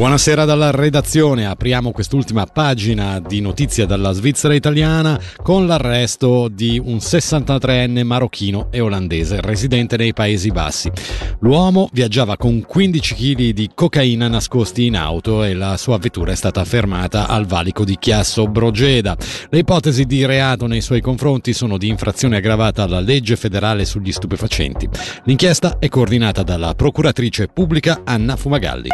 Buonasera dalla redazione, apriamo quest'ultima pagina di notizia dalla Svizzera italiana con l'arresto di un 63enne marocchino e olandese residente nei Paesi Bassi. L'uomo viaggiava con 15 kg di cocaina nascosti in auto e la sua vettura è stata fermata al valico di Chiasso Brogeda. Le ipotesi di reato nei suoi confronti sono di infrazione aggravata alla legge federale sugli stupefacenti. L'inchiesta è coordinata dalla procuratrice pubblica Anna Fumagalli.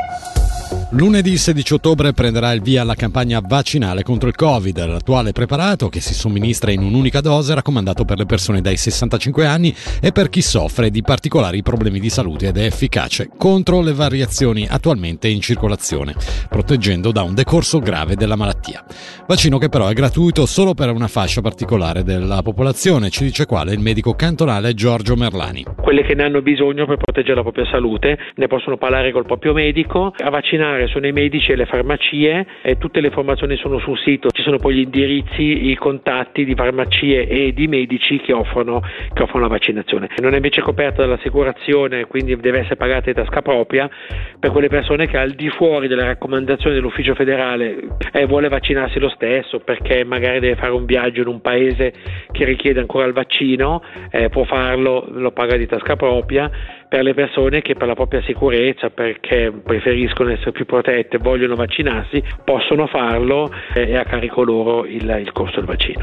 Lunedì 16 ottobre prenderà il via la campagna vaccinale contro il Covid. L'attuale preparato, che si somministra in un'unica dose, è raccomandato per le persone dai 65 anni e per chi soffre di particolari problemi di salute ed è efficace contro le variazioni attualmente in circolazione, proteggendo da un decorso grave della malattia. Vaccino che però è gratuito solo per una fascia particolare della popolazione, ci dice quale il medico cantonale Giorgio Merlani. Quelle che ne hanno bisogno per proteggere la propria salute ne possono parlare col proprio medico. A vaccinare trovare sono i medici e le farmacie e tutte le informazioni sono sul sito, ci sono poi gli indirizzi, i contatti di farmacie e di medici che offrono, che offrono la vaccinazione. Non è invece coperta dall'assicurazione, quindi deve essere pagata in tasca propria per quelle persone che al di fuori delle raccomandazioni dell'ufficio federale eh, vuole vaccinarsi lo stesso perché magari deve fare un viaggio in un paese che richiede ancora il vaccino, eh, può farlo, lo paga di tasca propria per le persone che per la propria sicurezza, perché preferiscono essere più protette, vogliono vaccinarsi, possono farlo e è a carico loro il, il costo del vaccino.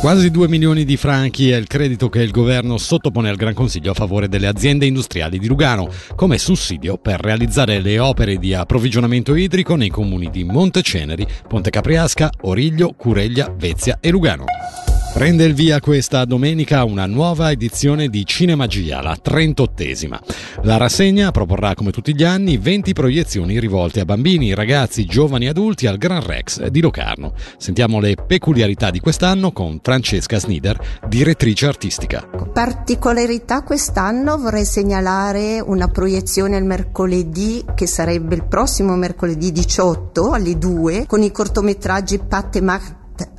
Quasi 2 milioni di franchi è il credito che il governo sottopone al Gran Consiglio a favore delle aziende industriali di Lugano, come sussidio per realizzare le opere di approvvigionamento idrico nei comuni di Monteceneri, Ponte Capriasca, Origlio, Cureglia, Vezia e Lugano. Prende il via questa domenica una nuova edizione di Cinemagia, la 38esima. La rassegna proporrà come tutti gli anni 20 proiezioni rivolte a bambini, ragazzi, giovani e adulti al Gran Rex di Locarno. Sentiamo le peculiarità di quest'anno con Francesca Snider, direttrice artistica. Particolarità quest'anno vorrei segnalare una proiezione il mercoledì che sarebbe il prossimo mercoledì 18 alle 2 con i cortometraggi Pat e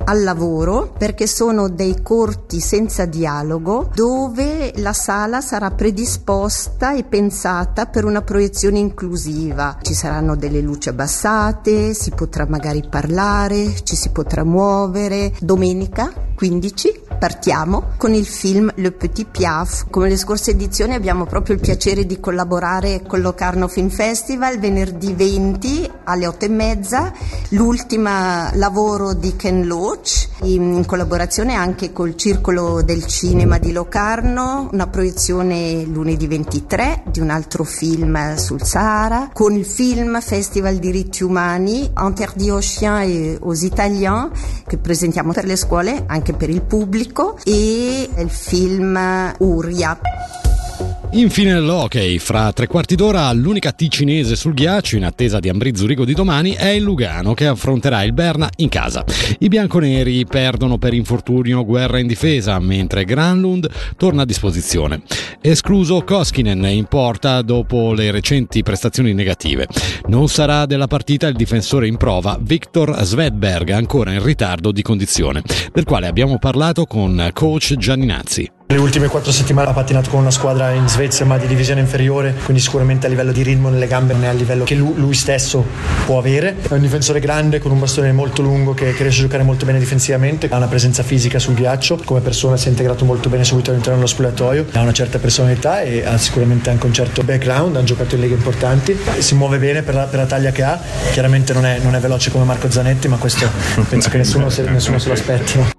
Al lavoro perché sono dei corti senza dialogo dove la sala sarà predisposta e pensata per una proiezione inclusiva. Ci saranno delle luci abbassate, si potrà magari parlare, ci si potrà muovere. Domenica 15 partiamo con il film Le Petit Piaf. Come le scorse edizioni abbiamo proprio il piacere di collaborare con Locarno Film Festival venerdì 20 alle 8 e mezza, l'ultimo lavoro di Ken Loach in collaborazione anche col Circolo del Cinema di Locarno, una proiezione lunedì 23 di un altro film sul Sahara, con il film Festival Diritti Umani Interdit aux chiens et aux Italiens che presentiamo per le scuole, anche per il pubblico e il film Uria. Infine l'hockey, fra tre quarti d'ora l'unica ticinese sul ghiaccio in attesa di Ambri Zurigo di domani è il Lugano che affronterà il Berna in casa. I bianconeri perdono per infortunio guerra in difesa mentre Granlund torna a disposizione. Escluso Koskinen in porta dopo le recenti prestazioni negative. Non sarà della partita il difensore in prova Viktor Svedberg ancora in ritardo di condizione, del quale abbiamo parlato con coach Gianninazzi. Le ultime quattro settimane ha pattinato con una squadra in Svezia ma di divisione inferiore, quindi sicuramente a livello di ritmo nelle gambe non è a livello che lui, lui stesso può avere. È un difensore grande con un bastone molto lungo che, che, riesce a giocare molto bene difensivamente, ha una presenza fisica sul ghiaccio, come persona si è integrato molto bene subito all'interno dello spogliatoio, ha una certa personalità e ha sicuramente anche un certo background, ha giocato in leghe importanti, si muove bene per la, per la taglia che ha, chiaramente non è, non è, veloce come Marco Zanetti ma questo penso che nessuno, nessuno se lo aspetti.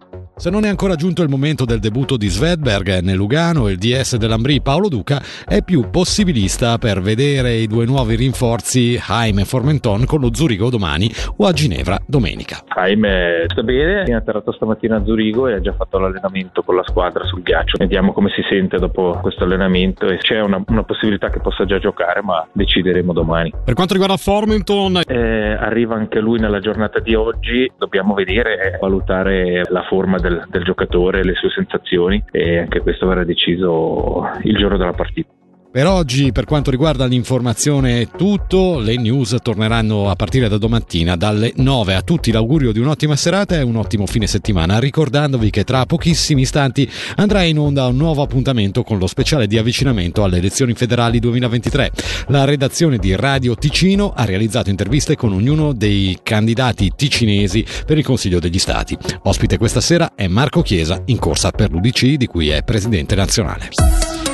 Se non è ancora giunto il momento del debutto di Svedberg nel Lugano, il DS dell'Ambrì Paolo Duca è più possibilista per vedere i due nuovi rinforzi Jaime e Formenton con lo Zurigo domani o a Ginevra domenica. Jaime sta bene, è atterrato stamattina a Zurigo e ha già fatto l'allenamento con la squadra sul ghiaccio. Vediamo come si sente dopo questo allenamento e c'è una, una possibilità che possa già giocare, ma decideremo domani. Per quanto riguarda Formenton, eh, arriva anche lui nella giornata di oggi, dobbiamo vedere e valutare la forma del, giocatore, le sue sensazioni e anche questo verrà deciso il giorno della partita. Per oggi, per quanto riguarda l'informazione, è tutto. Le news torneranno a partire da domattina dalle 9. A tutti l'augurio di un'ottima serata e un ottimo fine settimana. Ricordandovi che tra pochissimi istanti andrà in onda un nuovo appuntamento con lo speciale di avvicinamento alle elezioni federali 2023. La redazione di Radio Ticino ha realizzato interviste con ognuno dei candidati ticinesi per il Consiglio degli Stati. Ospite questa sera è Marco Chiesa in corsa per l'UDC di cui è presidente nazionale.